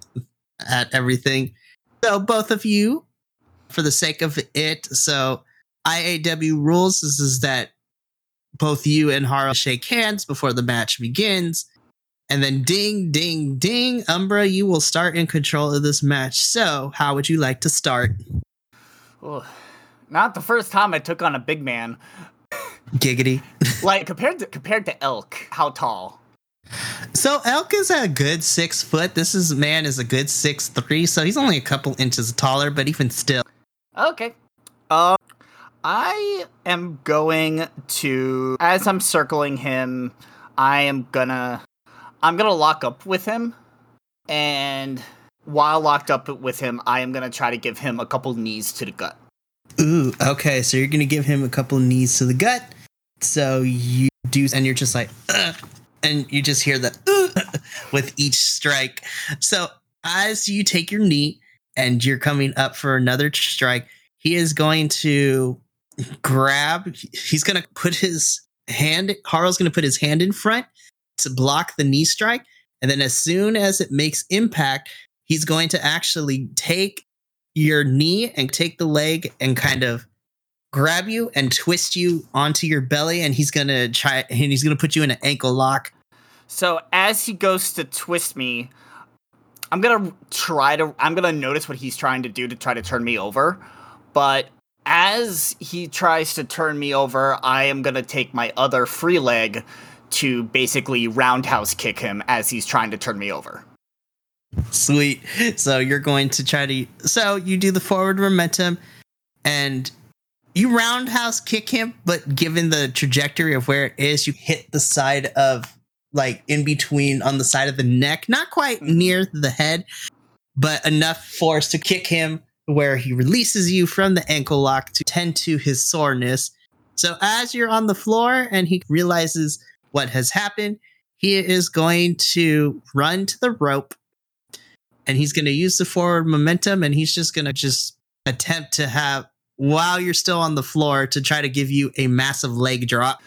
at everything. So both of you, for the sake of it, so IAW rules is, is that both you and Haro shake hands before the match begins. And then ding, ding, ding, Umbra, you will start in control of this match. So, how would you like to start? Ugh. Not the first time I took on a big man. Giggity. Like compared to compared to Elk, how tall? So Elk is a good six foot. This is man is a good six three. So he's only a couple inches taller, but even still, Okay. Um, I am going to as I'm circling him, I am gonna I'm gonna lock up with him, and while locked up with him, I am gonna try to give him a couple knees to the gut. ooh, okay. So you're gonna give him a couple knees to the gut. So you do, and you're just like, "Ugh," and you just hear the "Ugh," with each strike. So as you take your knee and you're coming up for another strike, he is going to grab. He's gonna put his hand. Harl's gonna put his hand in front to block the knee strike. And then as soon as it makes impact, he's going to actually take your knee and take the leg and kind of grab you and twist you onto your belly. And he's going to try and he's going to put you in an ankle lock. So as he goes to twist me, I'm gonna try to. I'm gonna notice what he's trying to do to try to turn me over. But as he tries to turn me over, I am gonna take my other free leg to basically roundhouse kick him as he's trying to turn me over. Sweet. So you're going to try to. So you do the forward momentum and you roundhouse kick him, but given the trajectory of where it is, you hit the side of like in between on the side of the neck, not quite mm-hmm. near the head, but enough force to kick him where he releases you from the ankle lock to tend to his soreness. So as you're on the floor and he realizes what has happened, he is going to run to the rope and he's going to use the forward momentum and he's just going to just attempt to have while you're still on the floor to try to give you a massive leg drop.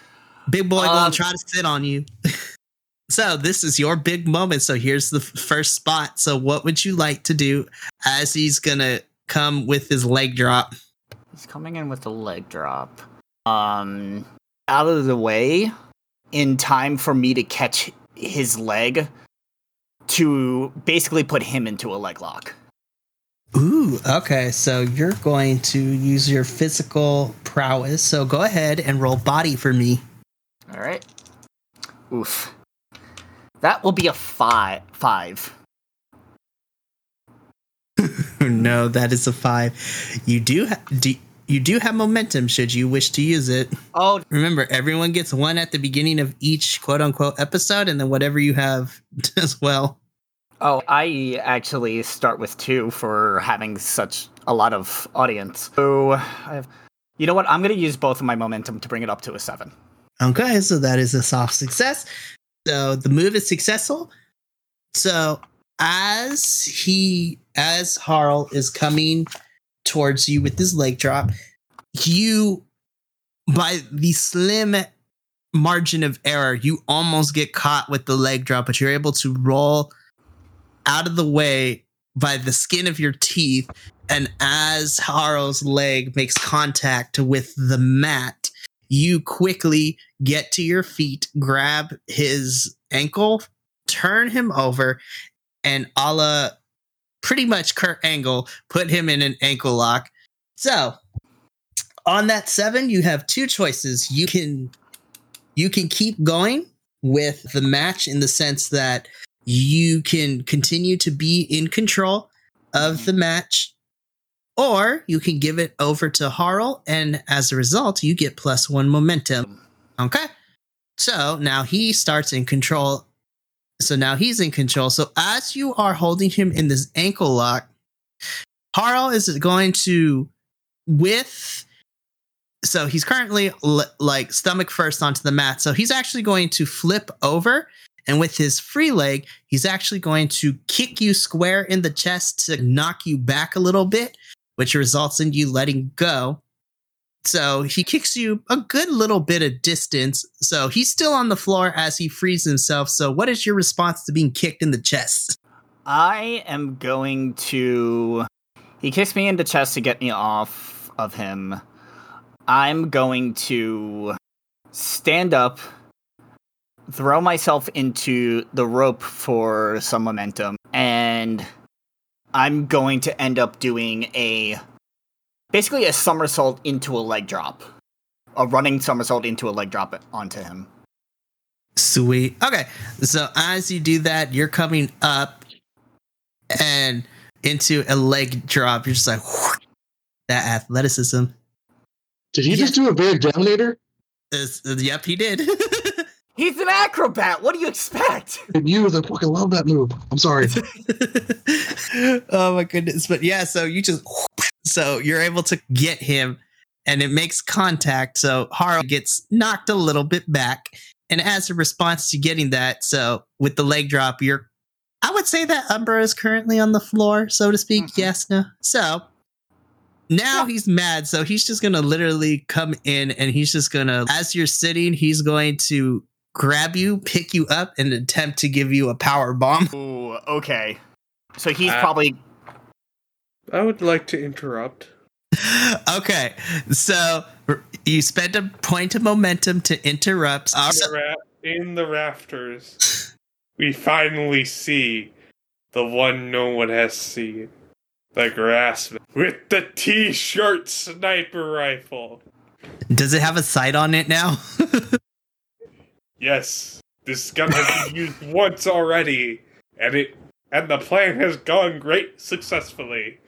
Big boy Um, going to try to sit on you. so this is your big moment. So here's the first spot. So what would you like to do as he's going to come with his leg drop? He's coming in with a leg drop. Um, out of the way in time for me to catch his leg to basically put him into a leg lock. Ooh, okay. So you're going to use your physical prowess. So go ahead and roll body for me. All right. Oof. That will be a five. Five. no, that is a five. You do, ha- do you do have momentum should you wish to use it. Oh, Remember, everyone gets one at the beginning of each quote unquote episode, and then whatever you have as well. oh! I actually start with two for having such a lot of audience. So I have. You know what? I'm gonna use both of my momentum to bring it up to a seven. Okay, so that is a soft success. So the move is successful. So as he, as Harl is coming towards you with his leg drop, you, by the slim margin of error, you almost get caught with the leg drop, but you're able to roll out of the way by the skin of your teeth. And as Harl's leg makes contact with the mat, you quickly get to your feet, grab his ankle, turn him over, and a la pretty much Kurt Angle, put him in an ankle lock. So on that seven, you have two choices. You can you can keep going with the match in the sense that you can continue to be in control of mm-hmm. the match, or you can give it over to Harl, and as a result, you get plus one momentum. Mm. Okay. So now he starts in control. So now he's in control. So as you are holding him in this ankle lock, Harl is going to, with. So he's currently l- like stomach first onto the mat. So he's actually going to flip over. And with his free leg, he's actually going to kick you square in the chest to knock you back a little bit, which results in you letting go. So he kicks you a good little bit of distance. So he's still on the floor as he frees himself. So, what is your response to being kicked in the chest? I am going to. He kicks me in the chest to get me off of him. I'm going to stand up, throw myself into the rope for some momentum, and I'm going to end up doing a basically a somersault into a leg drop. A running somersault into a leg drop onto him. Sweet. Okay. So as you do that, you're coming up and into a leg drop. You're just like that athleticism. Did he just do a big dominator? Is- yep, he did. He's an acrobat. What do you expect? And you, I fucking love that move. I'm sorry. oh my goodness. But yeah, so you just so you're able to get him and it makes contact. So Haro gets knocked a little bit back. And as a response to getting that, so with the leg drop, you're I would say that Umbra is currently on the floor, so to speak. Mhm. Yes, no. So now he's mad. So he's just gonna literally come in and he's just gonna, as you're sitting, he's going to grab you, pick you up, and attempt to give you a power bomb. Ooh, okay. So he's Uh, probably I would like to interrupt. okay, so you spend a point of momentum to interrupt. In the, ra- in the rafters, we finally see the one no one has seen. The grassman with the t-shirt sniper rifle. does it have a sight on it now? Yes, this gun has been used once already, and it and the plan has gone great successfully.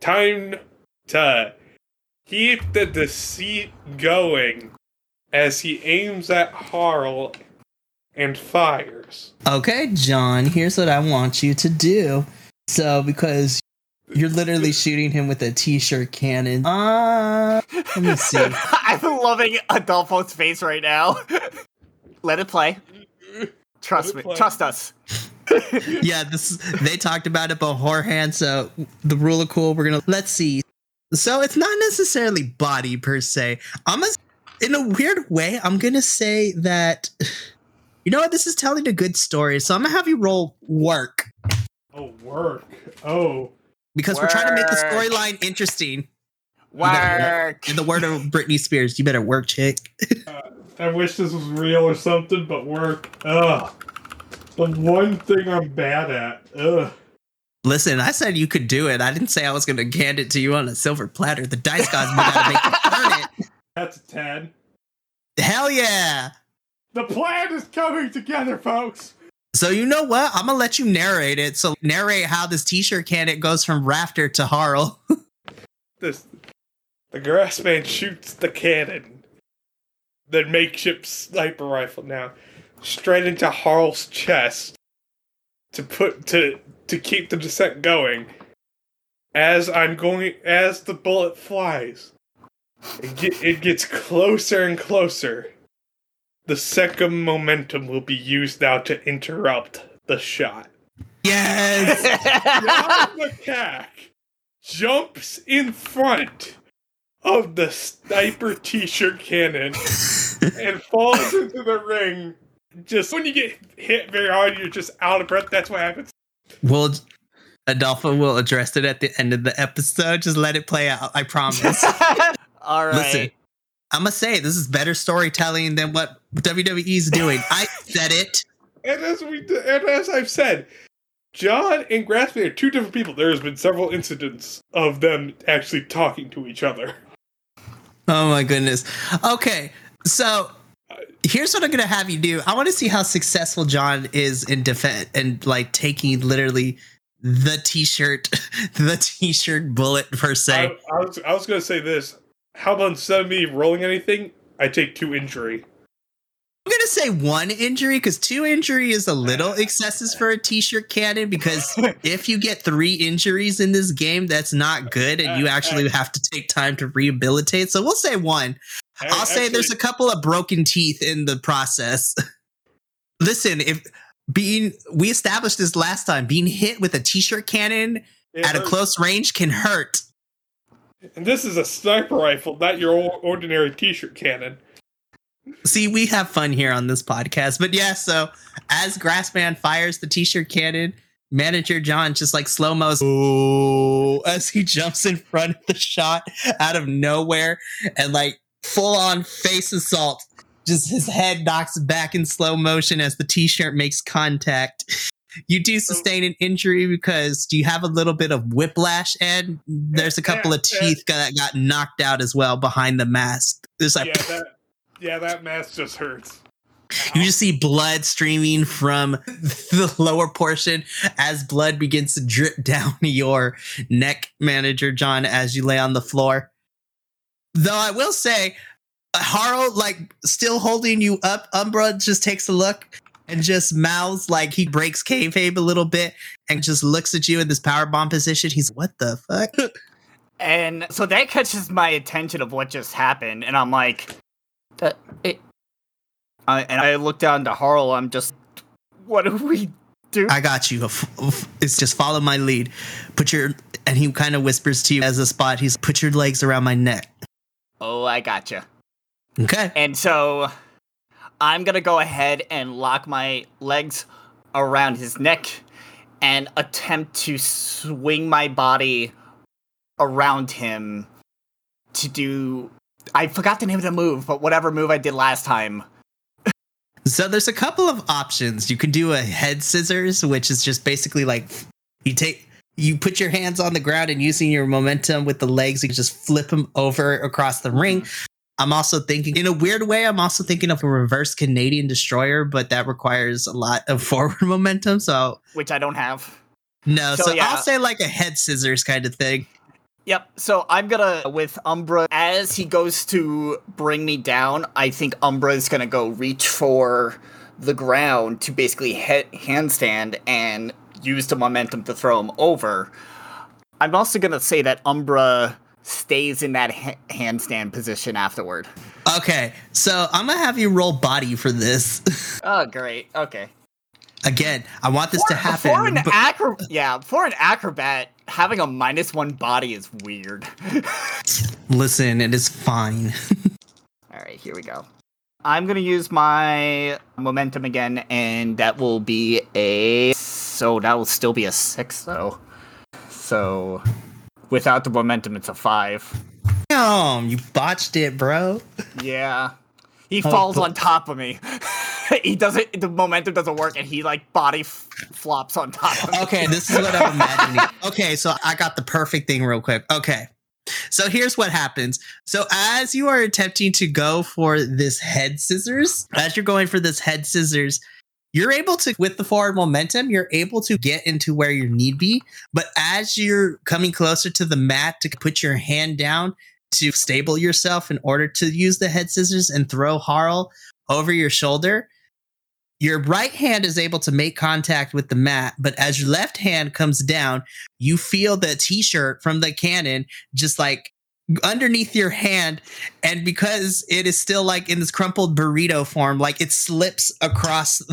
Time to keep the deceit going as he aims at Harl and fires. okay, John, here's what I want you to do. So, because you're literally shooting him with a t-shirt cannon. Uh, let me see. I'm loving Adolfo's face right now. Let it play. Trust it me. play. Trust us. yeah, this they talked about it beforehand. So the rule of cool, we're gonna let's see. So it's not necessarily body per se. I'm a, in a weird way. I'm gonna say that you know what? This is telling a good story. So I'm gonna have you roll work Oh, work. Oh. because we're trying to make the storyline interesting. Work. In the word of Britney Spears, you better work, chick. Uh, I wish this was real or something, but work. Ugh. The one thing I'm bad at. Ugh. Listen, I said you could do it. I didn't say I was gonna hand it to you on a silver platter. The dice gods gotta make you earn it. That's a 10. Hell yeah! The plan is coming together, folks. So you know what? I'm gonna let you narrate it. So narrate how this t-shirt cannon goes from Rafter to Harl. This the grassman shoots the cannon, the makeshift sniper rifle now, straight into Harl's chest to put to to keep the descent going. As I'm going, as the bullet flies, it, get, it gets closer and closer. The second momentum will be used now to interrupt the shot. yes. John attack jumps in front of the sniper t-shirt cannon and falls into the ring. Just when you get hit very hard, you're just out of breath. That's what happens. Well, Adolfo will address it at the end of the episode. Just let it play out. I promise. All right. Listen, I'm gonna say this is better storytelling than what WWE's doing. I said it. And as we and as I've said, John and Graspy are two different people. There has been several incidents of them actually talking to each other. Oh my goodness. Okay, so here's what I'm gonna have you do. I want to see how successful John is in defense and like taking literally the t-shirt, the t-shirt bullet per se. I, I was I was gonna say this. How about instead of me rolling anything, I take two injury. I'm gonna say one injury because two injury is a little excessive for a t-shirt cannon. Because if you get three injuries in this game, that's not good, and you actually have to take time to rehabilitate. So we'll say one. I'll say there's a couple of broken teeth in the process. Listen, if being we established this last time, being hit with a t-shirt cannon It at a close range can hurt. And this is a sniper rifle, not your ordinary t-shirt cannon. See, we have fun here on this podcast. But yeah, so as Grassman fires the t-shirt cannon, manager John just like slow mo's as he jumps in front of the shot out of nowhere and like full on face assault. Just his head knocks back in slow motion as the t-shirt makes contact. You do sustain an injury because do you have a little bit of whiplash, and there's a couple of teeth that got knocked out as well behind the mask. There's like Yeah, that yeah, that mask just hurts. You just see blood streaming from the lower portion as blood begins to drip down your neck, manager John, as you lay on the floor. Though I will say, uh, Harl, like still holding you up, Umbra just takes a look and just mouths like he breaks kayfabe a little bit and just looks at you in this power bomb position. He's what the fuck? And so that catches my attention of what just happened, and I'm like, that it. I, and I look down to Harl. I'm just, what do we do? I got you. It's just follow my lead. Put your and he kind of whispers to you as a spot. He's put your legs around my neck. Oh, I gotcha. Okay. And so I'm gonna go ahead and lock my legs around his neck and attempt to swing my body around him to do. I forgot the name of the move, but whatever move I did last time. So there's a couple of options. You can do a head scissors, which is just basically like you take you put your hands on the ground and using your momentum with the legs, you just flip them over across the ring. Mm-hmm. I'm also thinking in a weird way, I'm also thinking of a reverse Canadian destroyer, but that requires a lot of forward momentum. So Which I don't have. no, So, so, yeah. I'll say like a head scissors kind of thing. Yep. So I'm gonna with Umbra as he goes to bring me down. I think Umbra is gonna go reach for the ground to basically hit handstand and use the momentum to throw him over. I'm also gonna say that Umbra stays in that ha- handstand position afterward. Okay, so I'm gonna have you roll body for this. Oh, great. Okay. Again, I want this to happen. For an but- acro- yeah, for an acrobat, having a minus one body is weird. Listen, it is fine. All right, here we go. I'm gonna use my momentum again, and that will be a. So that will still be a six, though. So without the momentum, it's a five. Damn, you botched it, bro. Yeah, he Oh, falls but- on top of me. he doesn't. The momentum doesn't work, and he like body f- flops on top of me. Okay, this is what I'm imagining. Okay, so I got the perfect thing real quick. Okay. So here's what happens. So as you are attempting to go for this head scissors, as you're going for this head scissors, you're able to with the forward momentum, you're able to get into where you need be, but as you're coming closer to the mat to put your hand down to stable yourself in order to use the head scissors and throw Harl over your shoulder, your right hand is able to make contact with the mat, but as your left hand comes down, you feel the t-shirt from the cannon just like underneath your hand and because it is still like in this crumpled burrito form like it slips across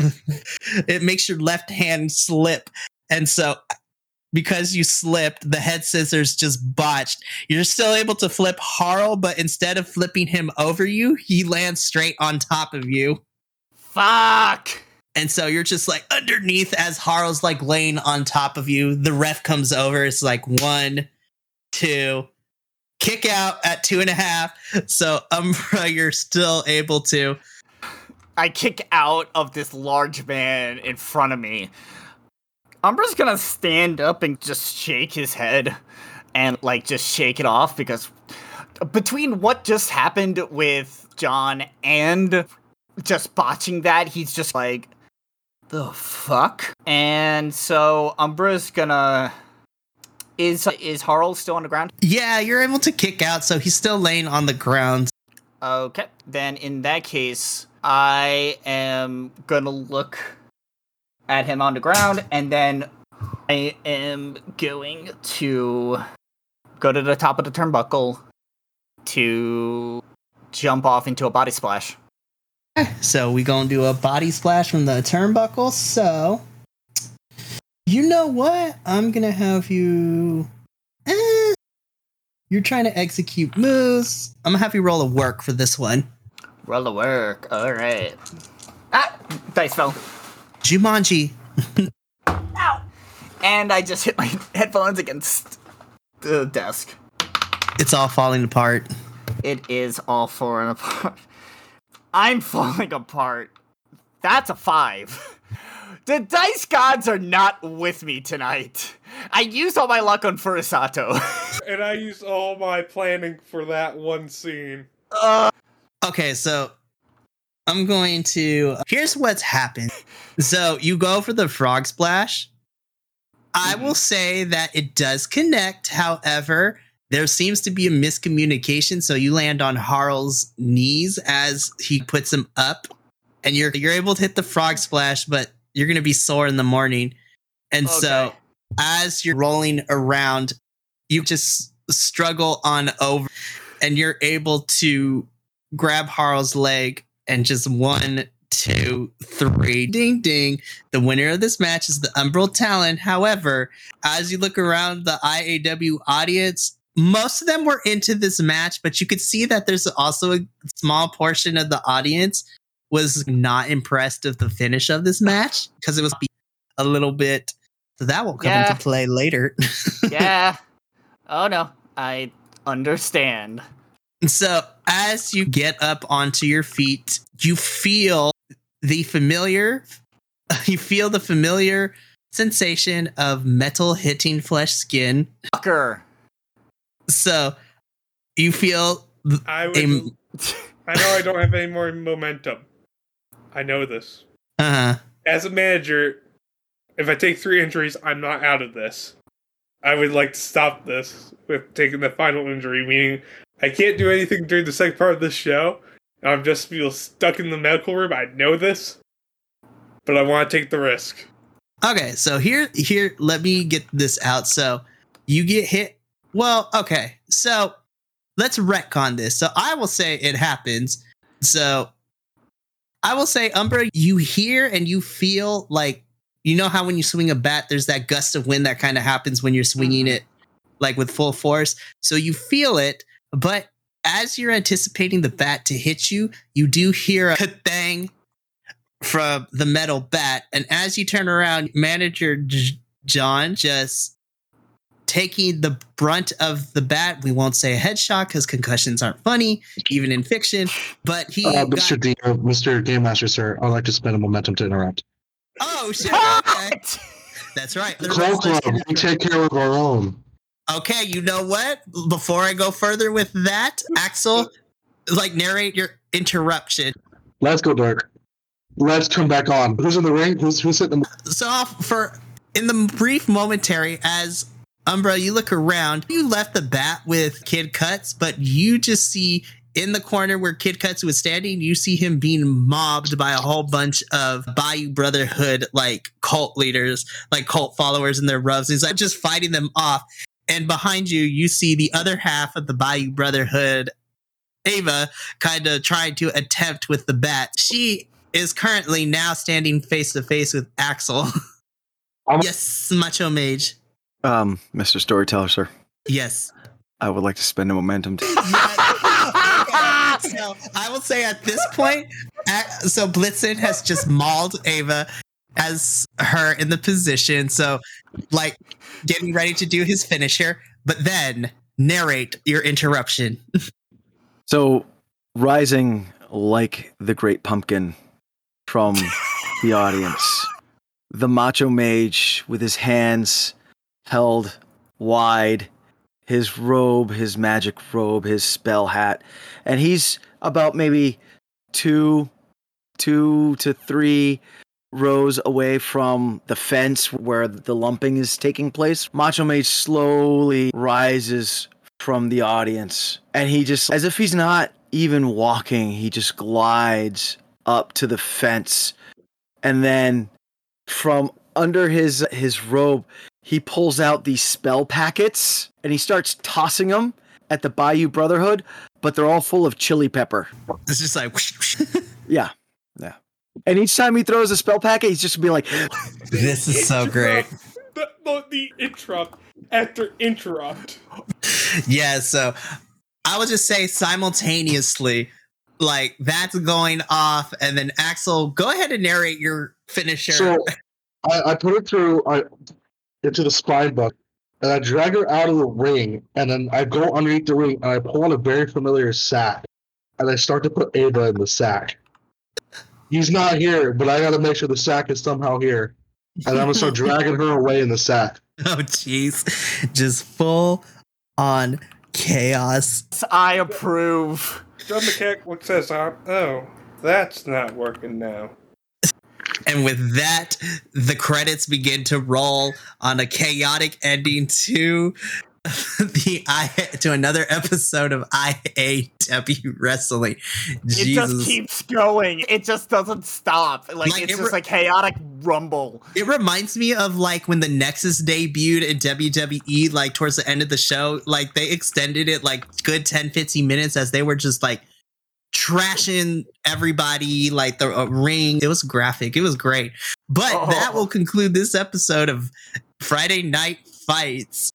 it makes your left hand slip and so because you slipped the head scissors just botched you're still able to flip harl but instead of flipping him over you he lands straight on top of you Fuck. and so you're just like underneath as Harl's like laying on top of you. The ref comes over. It's like one, two, kick out at two and a half. So Umbra, you're still able to. I kick out of this large man in front of me. Umbra's gonna stand up and just shake his head and like just shake it off because between what just happened with John and just botching that, he's just like, The fuck? And so Umbra's gonna. Is is Harl still on the ground? Yeah, you're able to kick out, so he's still laying on the ground. Okay. Then in that case, I am gonna look at him on the ground and then I am going to go to the top of the turnbuckle to jump off into a body splash. So we gonna do a body splash from the turnbuckle. So you know what? I'm gonna have you. Eh, you're trying to execute moves. I'm gonna have you roll a work for this one. Roll the work. All right. Ah, dice fell. Jumanji. Ow! And I just hit my headphones against the desk. It's all falling apart. It is all falling apart. I'm falling apart. That's a five. The dice gods are not with me tonight. I used all my luck on Furusato. And I used all my planning for that one scene. uh, Okay, so I'm going to. Here's what's happened. So you go for the frog splash. I will say that it does connect. However, there seems to be a miscommunication. So you land on Harl's knees as he puts him up, and you're you're able to hit the frog splash, but you're gonna be sore in the morning. And so as you're rolling around, you just struggle on over, and you're able to grab Harl's leg and just one, two, three, ding ding. The winner of this match is the Umbral Talon. However, as you look around the IAW audience, most of them were into this match, but you could see that there's also a small portion of the audience was not impressed with the finish of this match because it was a little bit. So that will come Yeah. into play later. yeah. Oh no. I understand. So, as you get up onto your feet, you feel the familiar, you feel the familiar sensation of metal hitting flesh skin. Fucker. So, you feel, th- I would. a, I know I don't have any more momentum. I know this. uh, As a manager, if I take three injuries, I'm not out of this. I would like to stop this with taking the final injury, meaning I can't do anything during the second part of this show. I'm just feel stuck in the medical room. I know this, but I want to take the risk. okay. So here, here, let me get this out. So, you get hit. Well, okay. So, let's retcon this. So, I will say it happens. So, I will say, Umbra, you hear and you feel like you know how when you swing a bat, there's that gust of wind that kind of happens when you're swinging mm-hmm. it like with full force. So you feel it, but as you're anticipating the bat to hit you, you do hear a thang from the metal bat. And as you turn around, manager J- John just taking the brunt of the bat. We won't say a headshot because concussions aren't funny, even in fiction. But he Uh, got- Mr. D, uh, Mr. Game Master, sir, I'd like to spend a momentum to interrupt. oh shit! Okay. That's right. The Call Club, we take care of our own. Okay, you know what? Before I go further with that, Axel, like narrate your interruption. Let's go, Dirk. Let's come back on. Who's in the ring? Who's who's hitting the So for in the brief momentary as Umbra, you look around, you left the bat with Kid Cuts, but you just see in the corner where Kid Cuts was standing, you see him being mobbed by a whole bunch of Bayou Brotherhood like cult leaders, like cult followers in their robes. He's like just fighting them off. And behind you, you see the other half of the Bayou Brotherhood, Ava, kind of trying to attempt with the bat. She is currently now standing face to face with Axel. Yes, Macho Mage. Um, Mr. Storyteller, sir, Yes. I would like to spend a momentum. To- So I will say at this point, so Blitzen has just mauled Ava as her in the position. So, like, getting ready to do his finisher, but then narrate your interruption. so, rising like the great pumpkin from the audience, the macho mage with his hands held wide, his robe, his magic robe, his spell hat, and he's about maybe two, two to three rows away from the fence where the lumping is taking place, Macho Man slowly rises from the audience. And he just, as if he's not even walking, he just glides up to the fence. And then from under his his robe, he pulls out these spell packets and he starts tossing them at the Bayou Brotherhood, but they're all full of chili pepper. It's just like Yeah. Yeah. And each time he throws a spell packet, he's just gonna be like, this is so great. The, the, the interrupt after interrupt. Yeah, so I would just say simultaneously, like that's going off, and then Axel, go ahead and narrate your finisher. So I, I put it through I into the spine bucket, and I drag her out of the ring, and then I go underneath the ring and I pull on a very familiar sack, and I start to put Ava in the sack. He's not here, but I got to make sure the sack is somehow here, and I'm gonna start dragging her away in the sack. oh jeez, just full on chaos. I approve. John McKeck says, uh, "Oh, that's not working now." And with that, the credits begin to roll on a chaotic ending to the I to another episode of IAW Wrestling. It just keeps going. It just doesn't stop. Like, Like, it's it just a chaotic rumble. It reminds me of like when the Nexus debuted in WWE, like towards the end of the show, like they extended it like good 10, 15 minutes as they were just like trashing everybody, like the uh, ring. It was graphic. It was great. But that Oh. will conclude this episode of Friday Night Fights.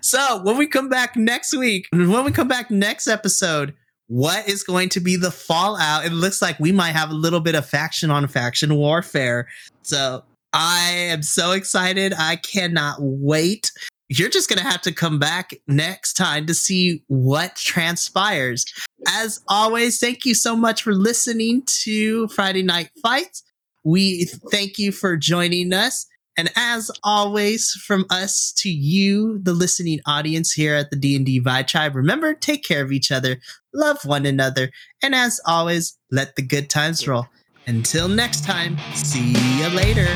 So when we come back next week, when we come back next episode, what is going to be the fallout? It looks like we might have a little bit of faction on faction warfare. So I am so excited. I cannot wait. You're just going to have to come back next time to see what transpires. As always, thank you so much for listening to Friday Night Fights. We thank you for joining us. And as always, from us to you, the listening audience here at the D&D Vibe Tribe, remember, take care of each other, love one another, and as always, let the good times roll. Until next time, see you later.